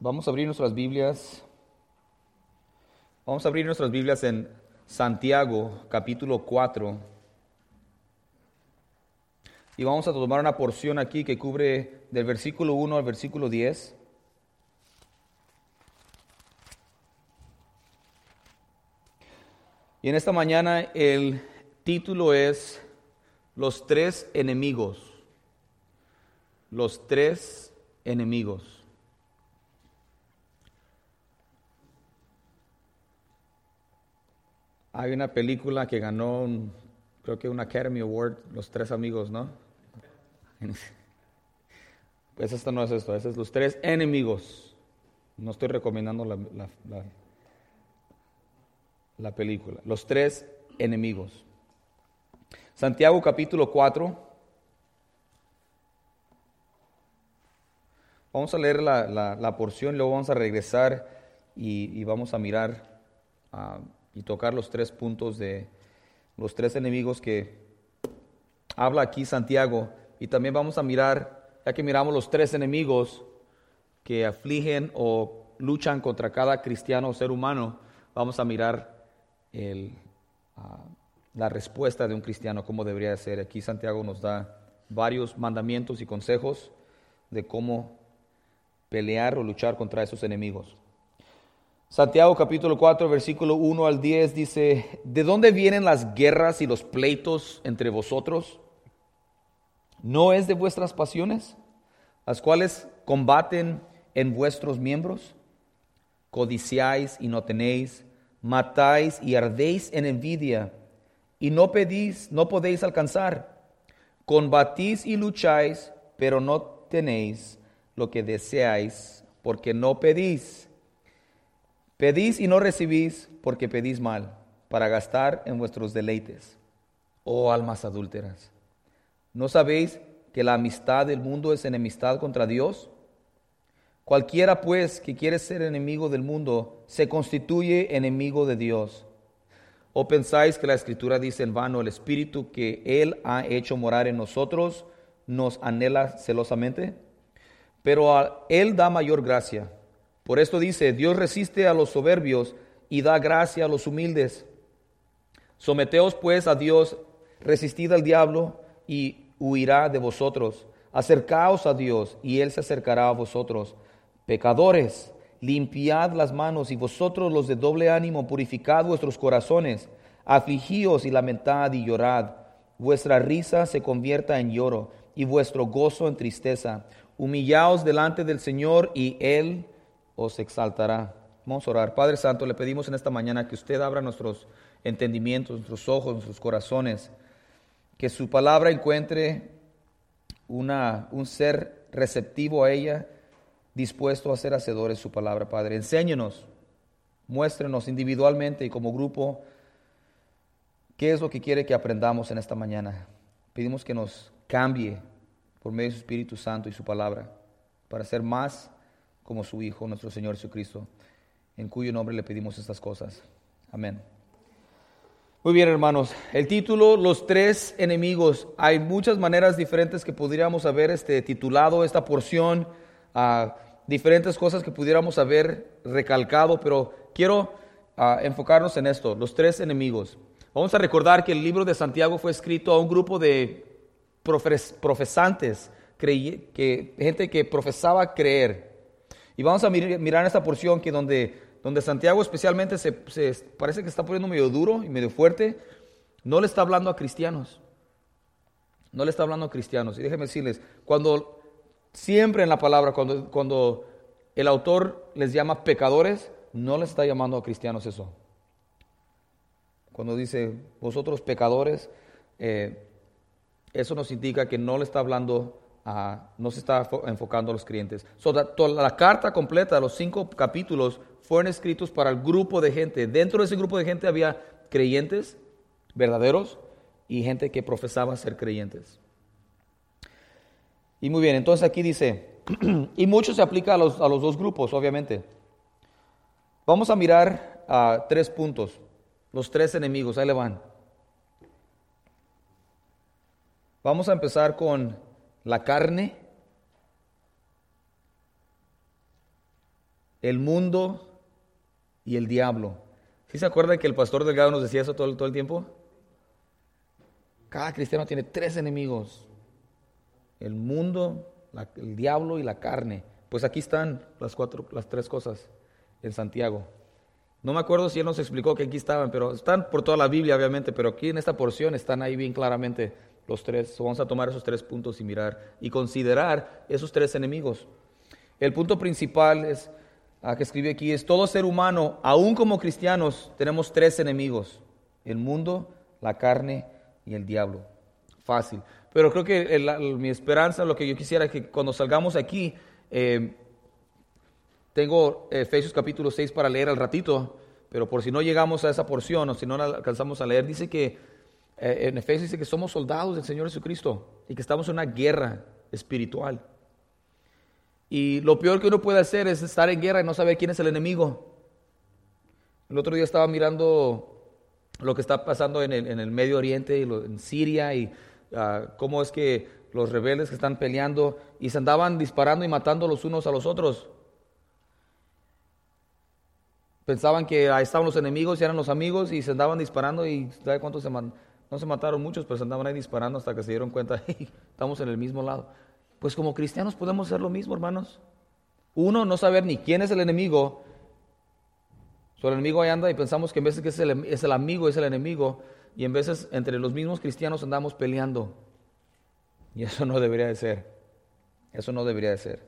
Vamos a abrir nuestras Biblias. Vamos a abrir nuestras Biblias en Santiago, capítulo 4. Y vamos a tomar una porción aquí que cubre del versículo 1 al versículo 10. Y en esta mañana el título es Los tres enemigos. Los tres enemigos. Hay una película que ganó, creo que un Academy Award, Los Tres Amigos, ¿no? Pues esta no es esto, es Los Tres Enemigos. No estoy recomendando la, la, la película. Los Tres Enemigos. Santiago capítulo 4. Vamos a leer la, la, porción, luego vamos a regresar y, y vamos a mirar uh, y tocar los tres puntos de los tres enemigos que habla aquí Santiago. Y también vamos a mirar, ya que miramos los tres enemigos que afligen o luchan contra cada cristiano o ser humano, vamos a mirar el, ah, la respuesta de un cristiano, cómo debería ser. Aquí Santiago nos da varios mandamientos y consejos de cómo pelear o luchar contra esos enemigos. Santiago capítulo 4, versículo 1 al 10 dice, ¿de dónde vienen las guerras y los pleitos entre vosotros? ¿No es de vuestras pasiones, las cuales combaten en vuestros miembros? Codiciáis y no tenéis, matáis y ardéis en envidia, y no pedís, no podéis alcanzar. Combatís y lucháis, pero no tenéis lo que deseáis, porque no pedís. Pedís y no recibís porque pedís mal, para gastar en vuestros deleites. Oh almas adúlteras, ¿no sabéis que la amistad del mundo es enemistad contra Dios? Cualquiera pues que quiere ser enemigo del mundo se constituye enemigo de Dios. ¿O pensáis que la escritura dice en vano, el espíritu que Él ha hecho morar en nosotros nos anhela celosamente? Pero a Él da mayor gracia. Por esto dice, Dios resiste a los soberbios y da gracia a los humildes. Someteos pues a Dios, resistid al diablo y huirá de vosotros. Acercaos a Dios y Él se acercará a vosotros. Pecadores, limpiad las manos y vosotros los de doble ánimo, purificad vuestros corazones. Afligíos y lamentad y llorad. Vuestra risa se convierta en lloro y vuestro gozo en tristeza. Humillaos delante del Señor y Él os exaltará. Vamos a orar. Padre Santo, le pedimos en esta mañana que usted abra nuestros entendimientos, nuestros ojos, nuestros corazones, que su palabra encuentre una, un ser receptivo a ella, dispuesto a ser hacedores de su palabra, Padre. Enséñenos, muéstrenos individualmente y como grupo qué es lo que quiere que aprendamos en esta mañana. Pedimos que nos cambie por medio de su Espíritu Santo y su palabra para ser más como su Hijo, nuestro Señor Jesucristo, en cuyo nombre le pedimos estas cosas. Amén. Muy bien, hermanos. El título, Los tres enemigos. Hay muchas maneras diferentes que podríamos haber este, titulado esta porción, a diferentes cosas que pudiéramos haber recalcado, pero quiero ah, enfocarnos en esto, los tres enemigos. Vamos a recordar que el libro de Santiago fue escrito a un grupo de profesantes, gente que profesaba creer. Y vamos a mirar, esta porción que donde, donde Santiago especialmente se, parece que está poniendo medio duro y medio fuerte, no le está hablando a cristianos. No le está hablando a cristianos. Y déjenme decirles, cuando siempre en la palabra, cuando, cuando el autor les llama pecadores, no le está llamando a cristianos eso. Cuando dice vosotros pecadores, eh, eso nos indica que no le está hablando no se está enfocando a los creyentes. toda la carta completa, los cinco capítulos, fueron escritos para el grupo de gente. Dentro de ese grupo de gente había creyentes verdaderos y gente que profesaba ser creyentes. Y muy bien, entonces aquí dice, y mucho se aplica a los, a los dos grupos, obviamente. Vamos a mirar a tres puntos, los tres enemigos, ahí le van. Vamos a empezar con la carne, el mundo y el diablo. ¿Sí se acuerdan que el pastor Delgado nos decía eso todo, todo el tiempo? Cada cristiano tiene tres enemigos. El mundo, el diablo y la carne. Pues aquí están las, cuatro, las tres cosas en Santiago. No me acuerdo si él nos explicó que aquí estaban, pero están por toda la Biblia, obviamente, pero aquí en esta porción están ahí bien claramente los tres. Vamos a tomar esos tres puntos y mirar y considerar esos tres enemigos. El punto principal es, a que escribe aquí, es todo ser humano, aún como cristianos, tenemos tres enemigos. El mundo, la carne y el diablo. Fácil. Pero creo que mi esperanza, lo que yo quisiera es que cuando salgamos aquí, eh, tengo Efesios capítulo 6 para leer al ratito, pero por si no llegamos a esa porción o si no la alcanzamos a leer, dice que eh, en Efesios dice que somos soldados del Señor Jesucristo y que estamos en una guerra espiritual. Y lo peor que uno puede hacer es estar en guerra y no saber quién es el enemigo. El otro día estaba mirando lo que está pasando en el, Medio Oriente, y en Siria, y ah, cómo es que los rebeldes que están peleando y se andaban disparando y matando los unos a los otros. Pensaban que ahí estaban los enemigos y eran los amigos y se andaban disparando y ¿sabe cuántos se No se mataron muchos, pero se andaban ahí disparando hasta que se dieron cuenta, estamos en el mismo lado. Pues como cristianos podemos hacer lo mismo, hermanos. Uno, no saber ni quién es el enemigo. el enemigo ahí anda y pensamos que en veces que es el, es el amigo, es el enemigo, y en veces entre los mismos cristianos andamos peleando. Y eso no debería de ser. Eso no debería de ser.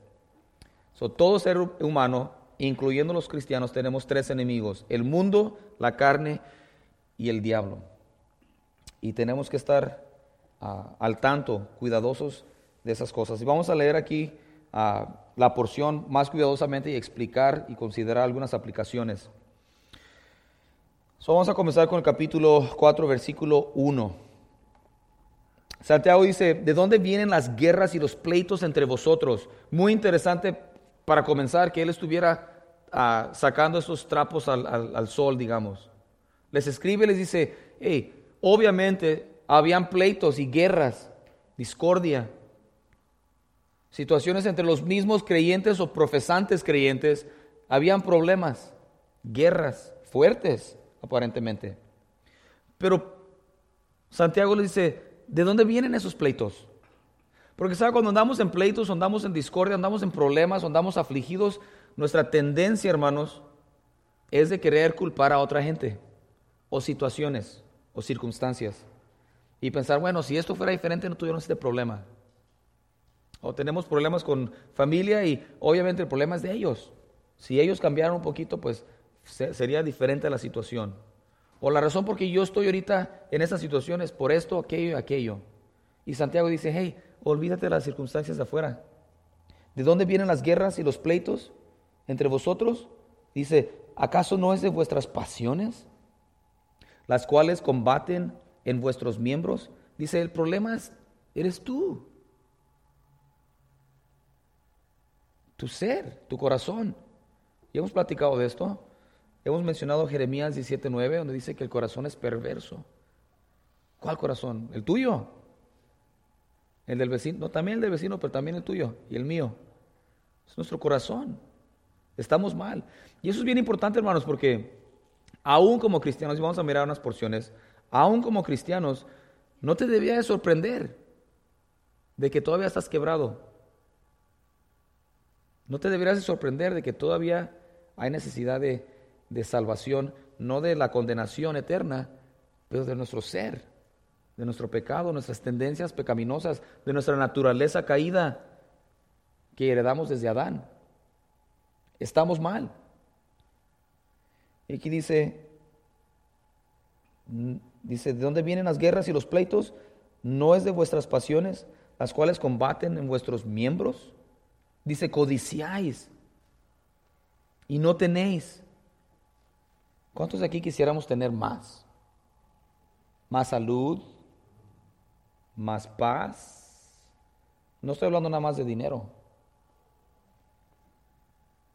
todo ser humano, incluyendo los cristianos, tenemos tres enemigos. El mundo, la carne y el diablo. Y tenemos que estar ah, al tanto, cuidadosos de esas cosas. Y vamos a leer aquí uh, la porción más cuidadosamente y explicar y considerar algunas aplicaciones. So, vamos a comenzar con el capítulo 4, versículo 1. Santiago dice, ¿de dónde vienen las guerras y los pleitos entre vosotros? Muy interesante para comenzar que él estuviera uh, sacando esos trapos al, al, sol, digamos. Les escribe les dice, hey, obviamente habían pleitos y guerras, discordia, situaciones entre los mismos creyentes o profesantes creyentes, habían problemas, guerras fuertes, aparentemente. Pero Santiago le dice, ¿de dónde vienen esos pleitos? Porque sabe, cuando andamos en pleitos, andamos en discordia, andamos en problemas, andamos afligidos, nuestra tendencia, hermanos, es de querer culpar a otra gente, o situaciones, o circunstancias. Y pensar, bueno, si esto fuera diferente, no tuviéramos este problema. O tenemos problemas con familia y obviamente el problema es de ellos. Si ellos cambiaran un poquito, pues sería diferente la situación. O la razón por que yo estoy ahorita en esa situación es por esto, aquello y aquello. Y Santiago dice, hey, olvídate de las circunstancias de afuera. ¿De dónde vienen las guerras y los pleitos entre vosotros? Dice, ¿acaso no es de vuestras pasiones, las cuales combaten en vuestros miembros? Dice, el problema es, eres tú. tu ser, tu corazón. Y hemos platicado de esto. Hemos mencionado Jeremías 17:9, donde dice que el corazón es perverso. ¿Cuál corazón? ¿El tuyo? ¿El del vecino? No, también el del vecino, pero también el tuyo y el mío. Es nuestro corazón. Estamos mal. Y eso es bien importante, hermanos, porque aún como cristianos, y vamos a mirar unas porciones, aún como cristianos, no te debía de sorprender de que todavía estás quebrado, no te deberías de sorprender de que todavía hay necesidad de, salvación, no de la condenación eterna, pero de nuestro ser, de nuestro pecado, nuestras tendencias pecaminosas, de nuestra naturaleza caída que heredamos desde Adán. Estamos mal. Y aquí dice, dice, ¿de dónde vienen las guerras y los pleitos? ¿No es de vuestras pasiones, las cuales combaten en vuestros miembros? Dice, codiciáis y no tenéis. ¿Cuántos de aquí quisiéramos tener más? Más salud, más paz. No estoy hablando nada más de dinero.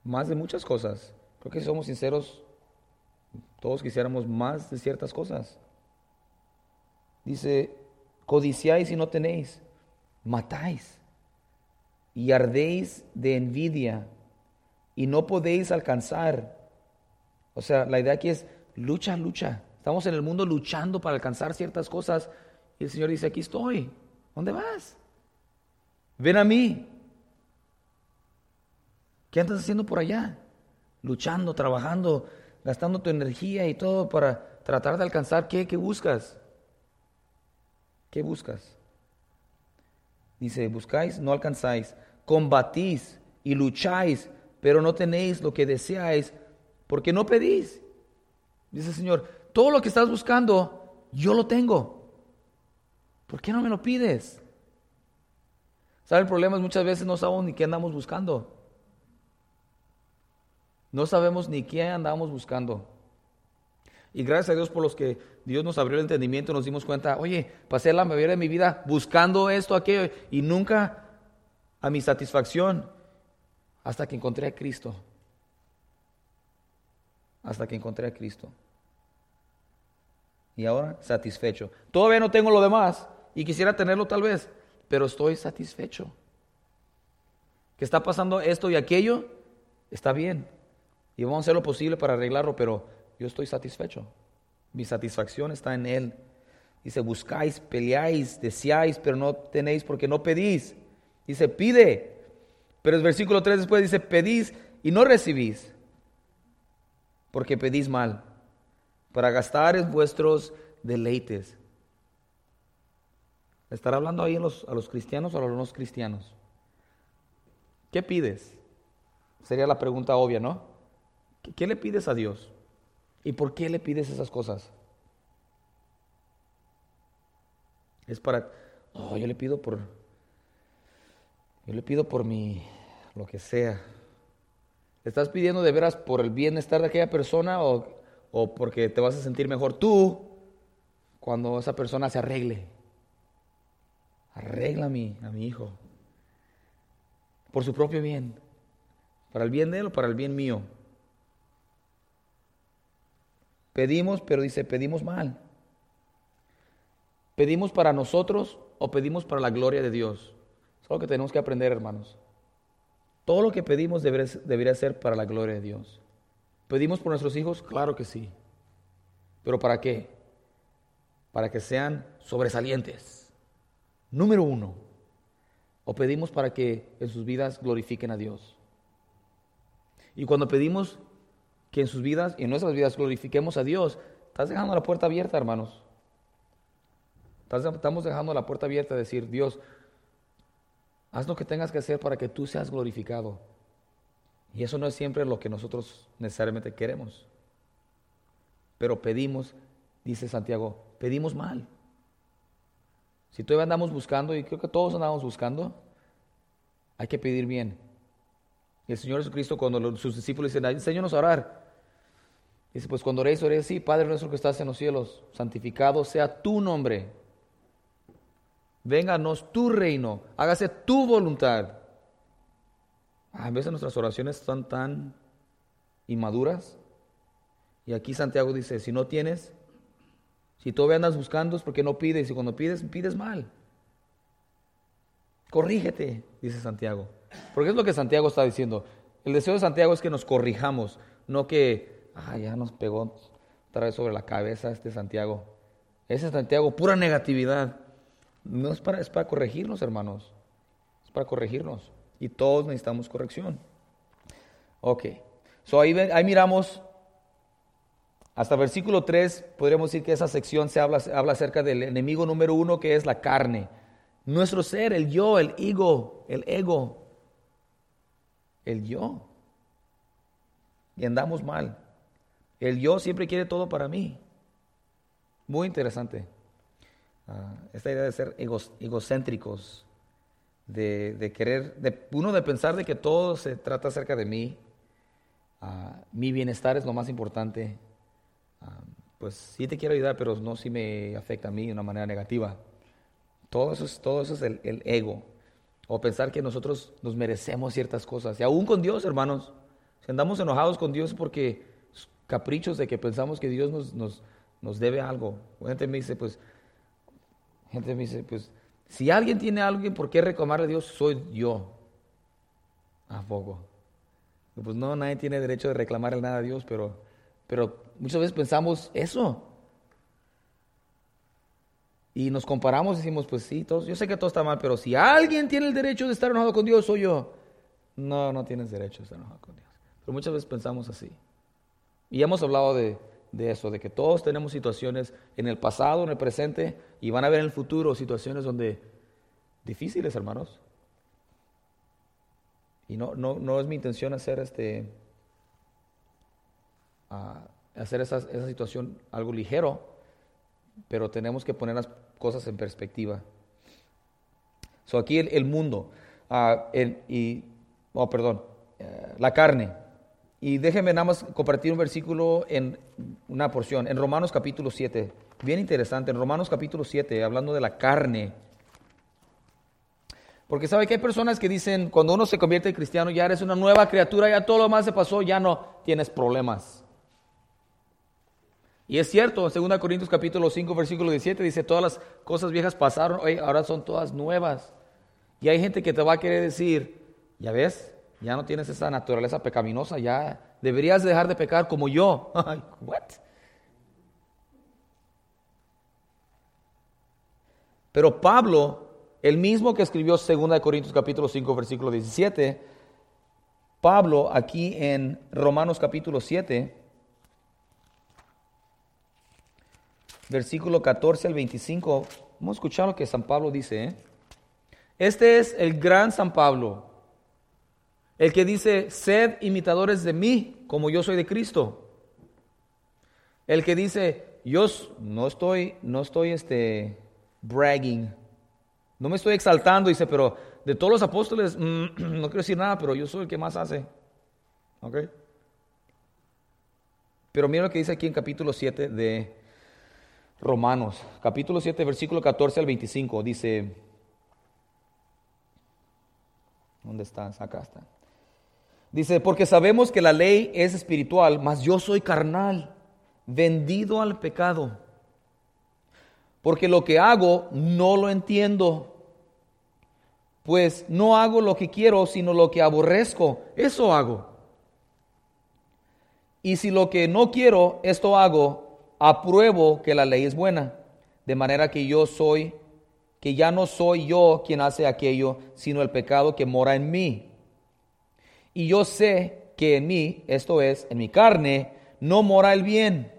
Más de muchas cosas. Creo que si somos sinceros, todos quisiéramos más de ciertas cosas. Dice, codiciáis y no tenéis, matáis y ardéis de envidia y no podéis alcanzar. O sea, la idea aquí es lucha, lucha. Estamos en el mundo luchando para alcanzar ciertas cosas y el Señor dice, aquí estoy. ¿Dónde vas? Ven a mí. ¿Qué andas haciendo por allá? Luchando, trabajando, gastando tu energía y todo para tratar de alcanzar qué, qué buscas. ¿Qué buscas? Dice, buscáis, no alcanzáis, combatís y lucháis, pero no tenéis lo que deseáis, porque no pedís. Dice el Señor, todo lo que estás buscando, yo lo tengo. ¿Por qué no me lo pides? ¿Sabe? El problema es muchas veces no sabemos ni qué andamos buscando. No sabemos ni qué andamos buscando. Y gracias a Dios por los que Dios nos abrió el entendimiento, nos dimos cuenta, oye, pasé la mayoría de mi vida buscando esto, aquello, y nunca a mi satisfacción, hasta que encontré a Cristo. Hasta que encontré a Cristo. Y ahora satisfecho. Todavía no tengo lo demás y quisiera tenerlo tal vez, pero estoy satisfecho. Que está pasando esto y aquello, está bien. Y vamos a hacer lo posible para arreglarlo, pero yo estoy satisfecho. Mi satisfacción está en Él. Dice, buscáis, peleáis, deseáis, pero no tenéis porque no pedís. Dice, pide. Pero el versículo 3 después dice, pedís y no recibís, porque pedís mal, para gastar vuestros deleites. ¿Estará hablando ahí a los, a los cristianos o a los no cristianos? ¿Qué pides? Sería la pregunta obvia, ¿no? ¿Qué le pides a Dios? ¿Y por qué le pides esas cosas? Es para, oh, yo le pido por, yo le pido por mi, lo que sea. ¿Le estás pidiendo de veras por el bienestar de aquella persona o, o porque te vas a sentir mejor tú cuando esa persona se arregle? Arregla a mi, a mi hijo. Por su propio bien. ¿Para el bien de él o para el bien mío? Pedimos, pero dice, pedimos mal. ¿Pedimos para nosotros o pedimos para la gloria de Dios? Es algo que tenemos que aprender, hermanos. Todo lo que pedimos debería, ser para la gloria de Dios. ¿Pedimos por nuestros hijos? Claro que sí. ¿Pero para qué? Para que sean sobresalientes. Número uno. ¿O pedimos para que en sus vidas glorifiquen a Dios? Y cuando pedimos que en sus vidas y en nuestras vidas glorifiquemos a Dios, estás dejando la puerta abierta, hermanos. Estamos dejando la puerta abierta a decir, Dios, haz lo que tengas que hacer para que tú seas glorificado. Y eso no es siempre lo que nosotros necesariamente queremos. Pero pedimos, dice Santiago, pedimos mal. Si todavía andamos buscando, y creo que todos andamos buscando, hay que pedir bien. Y el Señor Jesucristo, cuando sus discípulos dicen, enséñanos a orar, Dice, pues cuando oréis, oréis sí, Padre nuestro que estás en los cielos, santificado sea tu nombre. Vénganos tu reino, hágase tu voluntad. A veces nuestras oraciones están tan inmaduras. Y aquí Santiago dice, si no tienes, si todavía andas buscando es porque no pides, y cuando pides, pides mal. Corrígete, dice Santiago. Porque es lo que Santiago está diciendo. El deseo de Santiago es que nos corrijamos, no que ah, ya nos pegó otra vez sobre la cabeza este Santiago. Ese Santiago, pura negatividad. No es para, es para corregirnos, hermanos. Es para corregirnos. Y todos necesitamos corrección. Ok. So ahí, ahí miramos, hasta versículo 3, podríamos decir que esa sección se habla, habla acerca del enemigo número uno, que es la carne. Nuestro ser, el yo, el ego, el ego. El yo. Y andamos mal. El yo siempre quiere todo para mí. Muy interesante. Ah, esta idea de ser egocéntricos, de, querer, de, uno de pensar de que todo se trata acerca de mí, ah, mi bienestar es lo más importante. Ah, pues sí te quiero ayudar, pero no si me afecta a mí de una manera negativa. Todo eso es, todo eso es el, el ego. O pensar que nosotros nos merecemos ciertas cosas. Y aún con Dios, hermanos. Si andamos enojados con Dios porque caprichos de que pensamos que Dios nos, nos, nos debe algo. Gente me dice, pues, gente me dice, pues, si alguien tiene a alguien por qué reclamarle a Dios, soy yo. ¿A poco? Pues no, nadie tiene derecho de reclamarle nada a Dios, pero, pero muchas veces pensamos eso. Y nos comparamos y decimos, pues sí, todos, yo sé que todo está mal, pero si alguien tiene el derecho de estar enojado con Dios, soy yo. No, no tienes derecho de estar enojado con Dios. Pero muchas veces pensamos así. Y hemos hablado de, de eso, de que todos tenemos situaciones en el pasado, en el presente, y van a haber en el futuro situaciones donde difíciles, hermanos. Y no, no, no es mi intención hacer este hacer esa, esa, situación algo ligero, pero tenemos que poner las cosas en perspectiva. So aquí el, mundo, uh, y, oh, perdón, eh, la carne. Y déjenme nada más compartir un versículo en una porción, en Romanos capítulo 7, bien interesante, en Romanos capítulo 7, hablando de la carne. Porque sabe que hay personas que dicen, cuando uno se convierte en cristiano, ya eres una nueva criatura, ya todo lo más se pasó, ya no tienes problemas. Y es cierto, en 2 Corintios capítulo 5, versículo 17, dice, todas las cosas viejas pasaron, ahora son todas nuevas. Y hay gente que te va a querer decir, ya ves, ya no tienes esa naturaleza pecaminosa, ya deberías dejar de pecar como yo. What? Pero Pablo el mismo que escribió 2 Corintios capítulo 5 versículo 17, Pablo aquí en Romanos capítulo 7, versículo 14 al 25, vamos a escuchar lo que San Pablo dice. ¿eh? Este es el gran San Pablo, el que dice, sed imitadores de mí como yo soy de Cristo. El que dice, yo no estoy, no estoy este, bragging, no me estoy exaltando, dice, pero de todos los apóstoles, mm, no quiero decir nada, pero yo soy el que más hace. ¿Ok? Pero mira lo que dice aquí en capítulo 7 de Romanos, capítulo 7, versículo 14 al 25, dice, ¿dónde estás? Acá está. Dice, porque sabemos que la ley es espiritual, mas yo soy carnal, vendido al pecado porque lo que hago no lo entiendo. Pues no hago lo que quiero, sino lo que aborrezco. Eso hago. Y si lo que no quiero, esto hago, apruebo que la ley es buena. De manera que yo soy, que ya no soy yo quien hace aquello, sino el pecado que mora en mí. Y yo sé que en mí, esto es, en mi carne, no mora el bien,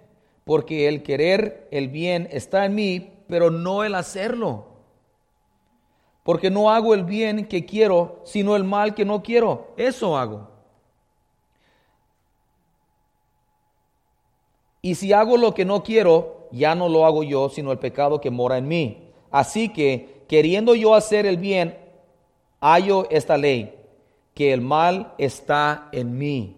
porque el querer el bien está en mí, pero no el hacerlo. Porque no hago el bien que quiero, sino el mal que no quiero. Eso hago. Y si hago lo que no quiero, ya no lo hago yo, sino el pecado que mora en mí. Así que, queriendo yo hacer el bien, hallo esta ley, que el mal está en mí.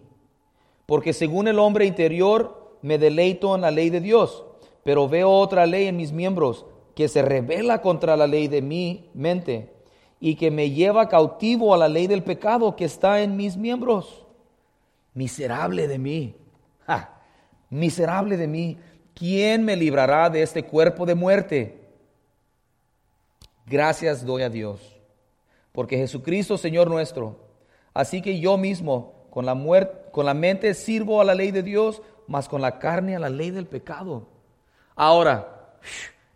Porque según el hombre interior, me deleito en la ley de Dios pero veo otra ley en mis miembros que se revela contra la ley de mi mente y que me lleva cautivo a la ley del pecado que está en mis miembros. Miserable de mí, miserable de mí, ¿quién me librará de este cuerpo de muerte? Gracias doy a Dios, porque Jesucristo, Señor nuestro, así que yo mismo con la, con la mente sirvo a la ley de Dios, mas con la carne a la ley del pecado. Ahora,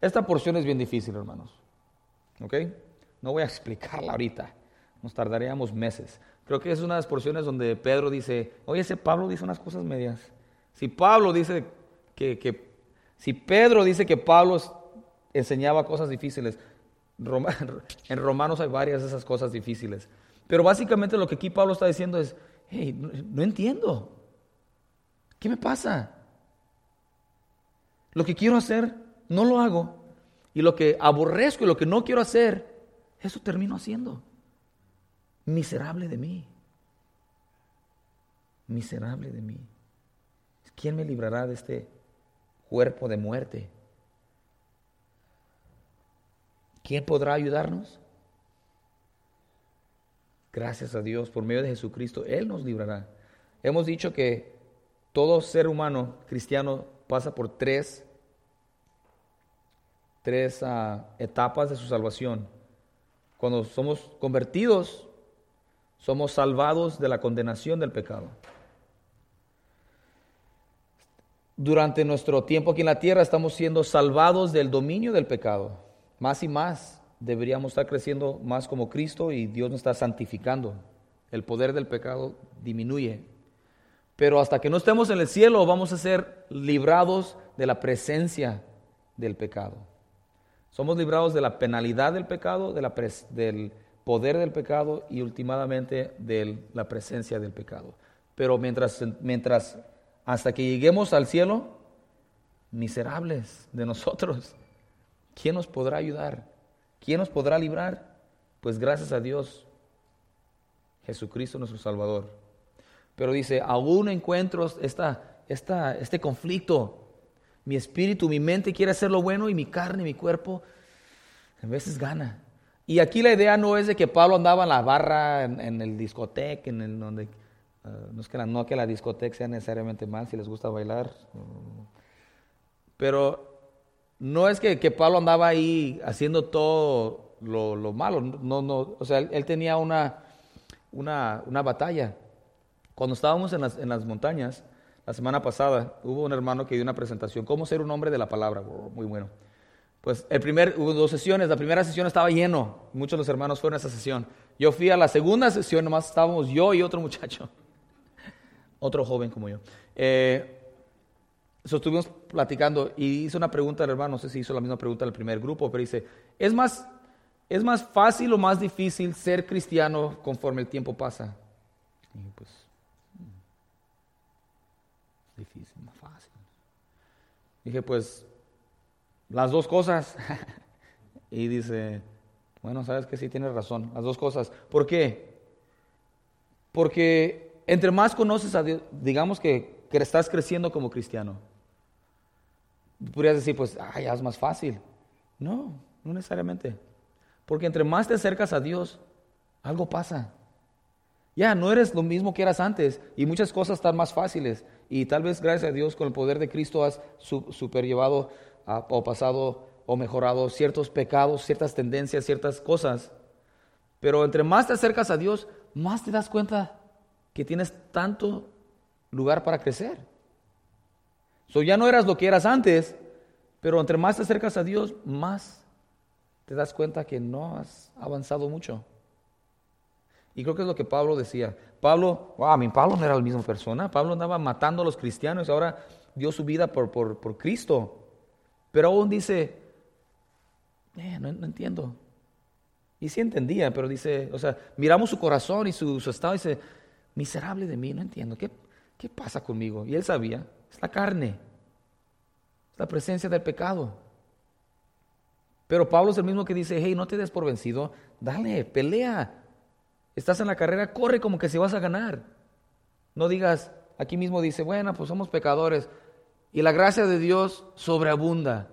esta porción es bien difícil, hermanos. ¿Ok? No voy a explicarla ahorita. Nos tardaríamos meses. Creo que es una de las porciones donde Pedro dice, oye, ese Pablo dice unas cosas medias. Si Pablo dice que, si Pedro dice que Pablo enseñaba cosas difíciles, en Romanos hay varias de esas cosas difíciles. Pero básicamente lo que aquí Pablo está diciendo es, hey, no entiendo. ¿Qué me pasa? Lo que quiero hacer, no lo hago. Y lo que aborrezco y lo que no quiero hacer, eso termino haciendo. Miserable de mí. Miserable de mí. ¿Quién me librará de este cuerpo de muerte? ¿Quién podrá ayudarnos? Gracias a Dios, por medio de Jesucristo, Él nos librará. Hemos dicho que todo ser humano cristiano pasa por tres, tres ah, etapas de su salvación. Cuando somos convertidos, Somos salvados de la condenación del pecado. Durante nuestro tiempo aquí en la tierra estamos siendo salvados del dominio del pecado. Más y más deberíamos estar creciendo más como Cristo y Dios nos está santificando. El poder del pecado disminuye. Pero hasta que no estemos en el cielo vamos a ser librados de la presencia del pecado. Somos librados de la penalidad del pecado, de la del poder del pecado y últimamente de la presencia del pecado. Pero mientras, mientras hasta que lleguemos al cielo, miserables de nosotros, ¿quién nos podrá ayudar? ¿Quién nos podrá librar? Pues gracias a Dios, Jesucristo nuestro Salvador. Pero dice, aún encuentro esta, esta, este conflicto. Mi espíritu, mi mente quiere hacer lo bueno y mi carne, mi cuerpo, a veces gana. Y aquí la idea no es de que Pablo andaba en la barra, en, el discoteca, en el donde ah, no es que la, no que la discoteca sea necesariamente mal si les gusta bailar, pero no es que, que Pablo andaba ahí haciendo todo lo, lo, malo, no, no, o sea, él, tenía una, una, una, batalla. Cuando estábamos en las, en las montañas, la semana pasada, hubo un hermano que dio una presentación, cómo ser un hombre de la palabra, muy bueno. Pues el primer, hubo dos sesiones, la primera sesión estaba lleno, muchos de los hermanos fueron a esa sesión. Yo fui a la segunda sesión, nomás estábamos yo y otro muchacho, otro joven como yo. Eh, estuvimos platicando y hizo una pregunta al hermano, no sé si hizo la misma pregunta al primer grupo, pero dice, ¿es más, ¿es más fácil o más difícil ser cristiano conforme el tiempo pasa? Y pues, mm, difícil, más fácil. Dije, pues las dos cosas. y dice, bueno, sabes que sí tienes razón, las dos cosas. ¿Por qué? Porque entre más conoces a Dios, digamos que estás creciendo como cristiano, podrías decir, pues, ay, ya es más fácil. No, no necesariamente. Porque entre más te acercas a Dios, algo pasa. Ya, no eres lo mismo que eras antes y muchas cosas están más fáciles. Y tal vez gracias a Dios con el poder de Cristo has superllevado o pasado o mejorado ciertos pecados, ciertas tendencias, ciertas cosas. Pero entre más te acercas a Dios, más te das cuenta que tienes tanto lugar para crecer. So, ya no eras lo que eras antes, pero entre más te acercas a Dios, más te das cuenta que no has avanzado mucho. Y creo que es lo que Pablo decía. Pablo, wow, mi Pablo no era la misma persona. Pablo andaba matando a los cristianos ahora dio su vida por, por, por Cristo. Pero aún dice, eh, no, entiendo. Y sí entendía, pero dice, o sea, miramos su corazón y su, estado y dice, miserable de mí, no entiendo, ¿qué, ¿qué pasa conmigo? Y él sabía, es la carne, es la presencia del pecado. Pero Pablo es el mismo que dice, hey, no te des por vencido, dale, pelea. Estás en la carrera, corre como que si vas a ganar. No digas, aquí mismo dice, bueno, pues somos pecadores, y la gracia de Dios sobreabunda.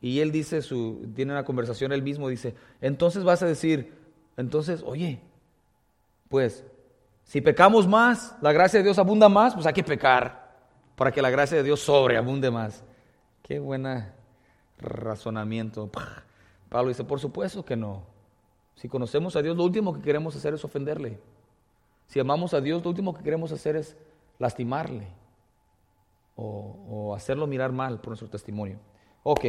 Y él dice, su, tiene una conversación él mismo, dice, entonces vas a decir, entonces, oye, pues, si pecamos más, la gracia de Dios abunda más, pues hay que pecar para que la gracia de Dios sobreabunde más. Qué buena razonamiento. Pablo dice, por supuesto que no. Si conocemos a Dios, lo último que queremos hacer es ofenderle. Si amamos a Dios, lo último que queremos hacer es lastimarle o, hacerlo mirar mal por nuestro testimonio. Ok,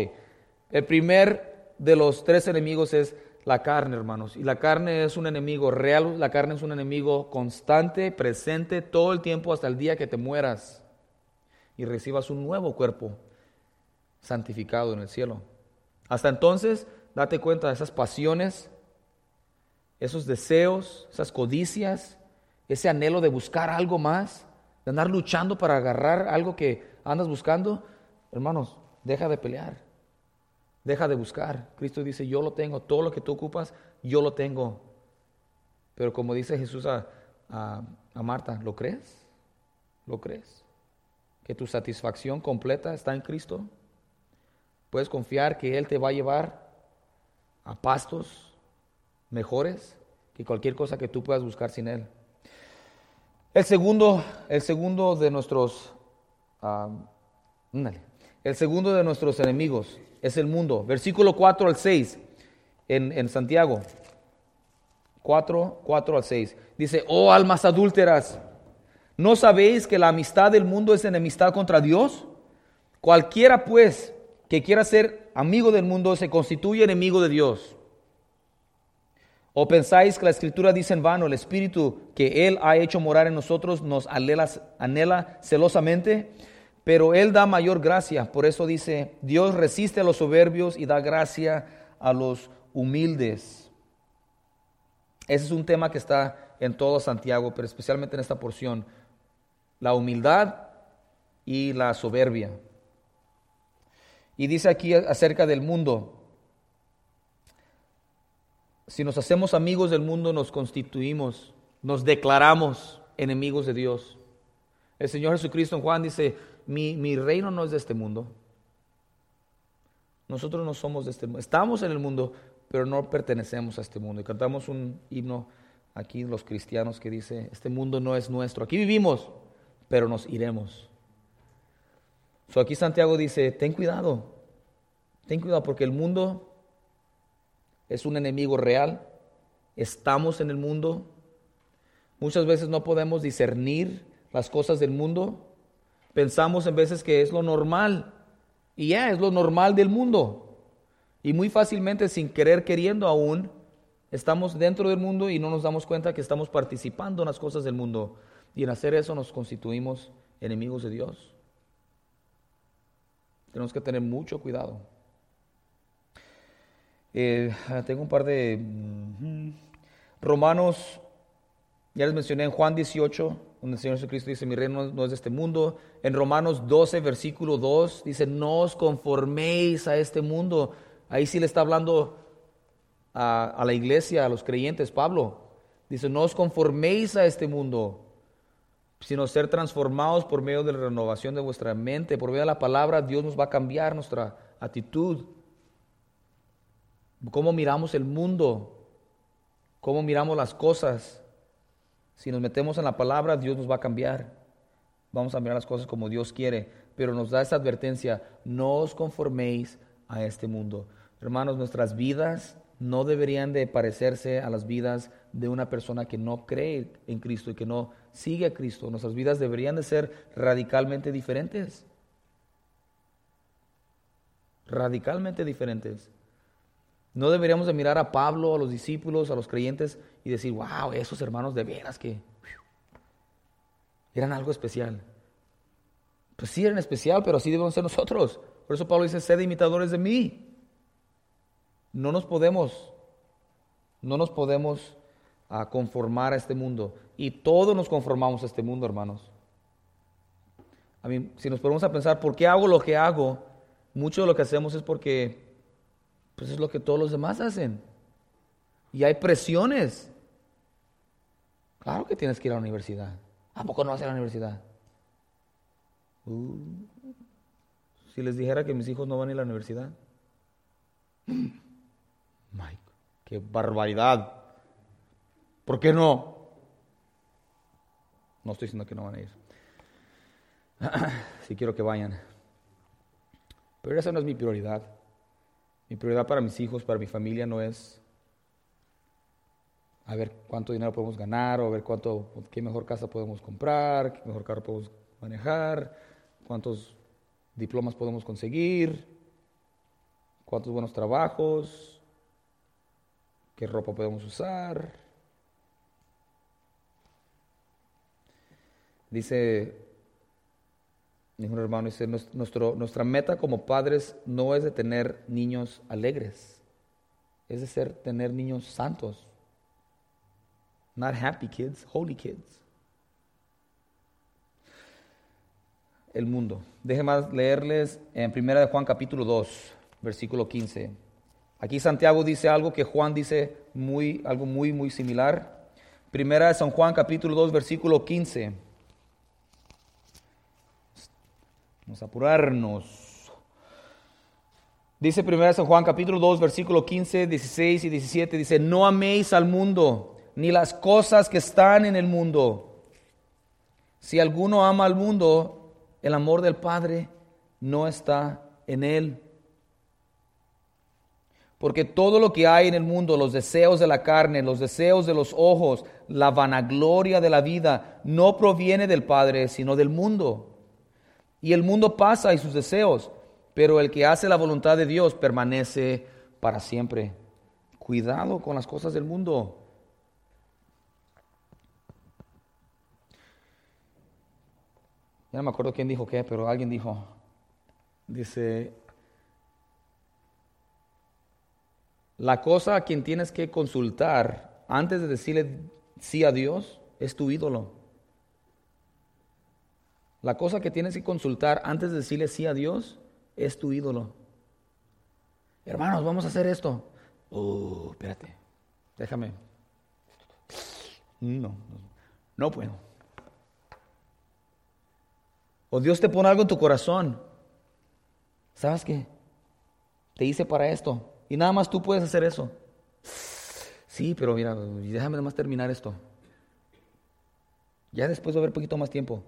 el primer de los tres enemigos es la carne, hermanos. Y la carne es un enemigo real, la carne es un enemigo constante, presente todo el tiempo hasta el día que te mueras y recibas un nuevo cuerpo santificado en el cielo. Hasta entonces, date cuenta de esas pasiones, esos deseos, esas codicias, ese anhelo de buscar algo más, de andar luchando para agarrar algo que andas buscando, hermanos, deja de pelear, deja de buscar. Cristo dice, yo lo tengo, todo lo que tú ocupas, yo lo tengo. Pero como dice Jesús a, a, a Marta, ¿lo crees? ¿Lo crees? Que tu satisfacción completa está en Cristo. Puedes confiar que Él te va a llevar a pastos mejores que cualquier cosa que tú puedas buscar sin Él. El segundo, el segundo de nuestros, el segundo de nuestros enemigos es el mundo. Versículo 4 al 6 en, en Santiago. 4, 4 al 6. Dice, oh almas adúlteras, ¿no sabéis que la amistad del mundo es enemistad contra Dios? Cualquiera pues que quiera ser amigo del mundo se constituye enemigo de Dios. ¿O pensáis que la escritura dice en vano, el espíritu que Él ha hecho morar en nosotros nos anhela, anhela celosamente? Pero Él da mayor gracia. Por eso dice, Dios resiste a los soberbios y da gracia a los humildes. Ese es un tema que está en todo Santiago, pero especialmente en esta porción. La humildad y la soberbia. Y dice aquí acerca del mundo, si nos hacemos amigos del mundo, nos constituimos, nos declaramos enemigos de Dios. El Señor Jesucristo en Juan dice, mi, mi reino no es de este mundo. Nosotros no somos de este mundo. Estamos en el mundo, pero no pertenecemos a este mundo. Y cantamos un himno aquí, los cristianos, que dice, este mundo no es nuestro. Aquí vivimos, pero nos iremos. So aquí Santiago dice, ten cuidado, ten cuidado porque el mundo es un enemigo real, estamos en el mundo, muchas veces no podemos discernir las cosas del mundo, pensamos en veces que es lo normal, y ya es lo normal del mundo, y muy fácilmente sin querer queriendo aún, estamos dentro del mundo y no nos damos cuenta que estamos participando en las cosas del mundo, y en hacer eso nos constituimos enemigos de Dios. Tenemos que tener mucho cuidado. Eh, tengo un par de mm, Romanos, ya les mencioné en Juan 18, donde el Señor Jesucristo dice, mi reino no es de este mundo. En Romanos 12, versículo 2, dice, no os conforméis a este mundo. Ahí sí le está hablando a la iglesia, a los creyentes, Pablo. Dice, no os conforméis a este mundo, sino ser transformados por medio de la renovación de vuestra mente. Por medio de la palabra, Dios nos va a cambiar nuestra actitud cómo miramos el mundo, cómo miramos las cosas. Si nos metemos en la palabra, Dios nos va a cambiar. Vamos a mirar las cosas como Dios quiere, pero nos da esa advertencia, no os conforméis a este mundo. Hermanos, nuestras vidas no deberían de parecerse a las vidas de una persona que no cree en Cristo y que no sigue a Cristo. Nuestras vidas deberían de ser radicalmente diferentes. Radicalmente diferentes. No deberíamos de mirar a Pablo, a los discípulos, a los creyentes y decir, wow, esos hermanos de veras que eran algo especial. Pues sí, eran especial, pero así debemos ser nosotros. Por eso Pablo dice, sed imitadores de mí. No nos podemos, no nos podemos a ah, conformar a este mundo. Y todos nos conformamos a este mundo, hermanos. A mí, si nos ponemos a pensar, ¿por qué hago lo que hago? Mucho de lo que hacemos es porque pues es lo que todos los demás hacen. Y hay presiones. Claro que tienes que ir a la universidad. ¿A poco no vas a la universidad? Uh, si les dijera que mis hijos no van a ir a la universidad. Mike, qué barbaridad. ¿Por qué no? No estoy diciendo que no van a ir. Si quiero que vayan. Pero esa no es mi prioridad. Mi prioridad para mis hijos, para mi familia no es a ver cuánto dinero podemos ganar o a ver cuánto, qué mejor casa podemos comprar, qué mejor carro podemos manejar, cuántos diplomas podemos conseguir, cuántos buenos trabajos, qué ropa podemos usar. Dice Dijo un hermano, dice, nuestro, nuestra meta como padres no es de tener niños alegres, es de ser, tener niños santos. Not happy kids, holy kids. El mundo. Déjenme leerles en 1 de Juan capítulo 2, versículo 15. Aquí Santiago dice algo que Juan dice muy, algo muy, muy similar. Primera de San Juan capítulo 2, versículo 15. Vamos a apurarnos. Dice 1 San Juan capítulo 2 versículo 15, 16 y 17. Dice, no améis al mundo ni las cosas que están en el mundo. Si alguno ama al mundo, el amor del Padre no está en él. Porque todo lo que hay en el mundo, los deseos de la carne, los deseos de los ojos, la vanagloria de la vida, no proviene del Padre, sino del mundo. Y el mundo pasa y sus deseos, pero el que hace la voluntad de Dios permanece para siempre. Cuidado con las cosas del mundo. Ya no me acuerdo quién dijo qué, pero alguien dijo, dice, La cosa a quien tienes que consultar antes de decirle sí a Dios es tu ídolo. La cosa que tienes que consultar antes de decirle sí a Dios es tu ídolo. Hermanos, vamos a hacer esto. Oh, espérate, déjame. No, no puedo. O Dios te pone algo en tu corazón. ¿Sabes qué? Te hice para esto. Y nada más tú puedes hacer eso. Sí, pero mira, déjame nada más terminar esto. Ya después de haber poquito más tiempo.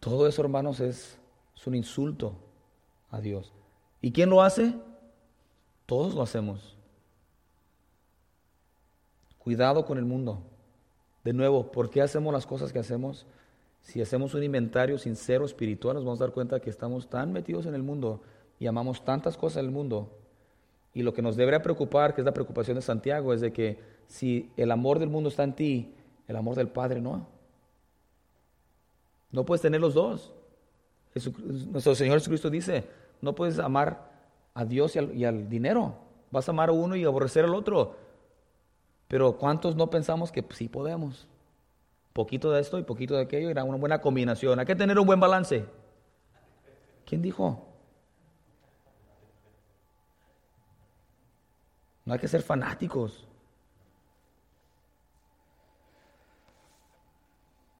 Todo eso, hermanos, es, es un insulto a Dios. ¿Y quién lo hace? Todos lo hacemos. Cuidado con el mundo. De nuevo, ¿por qué hacemos las cosas que hacemos? Si hacemos un inventario sincero espiritual, nos vamos a dar cuenta que estamos tan metidos en el mundo y amamos tantas cosas en el mundo y lo que nos debería preocupar, que es la preocupación de Santiago, es de que si el amor del mundo está en ti, el amor del Padre no. No puedes tener los dos. nuestro Señor Jesucristo dice, no puedes amar a Dios y al, dinero. Vas a amar a uno y aborrecer al otro. Pero ¿cuántos no pensamos que sí podemos? Poquito de esto y poquito de aquello era una buena combinación. Hay que tener un buen balance. ¿Quién dijo? No hay que ser fanáticos.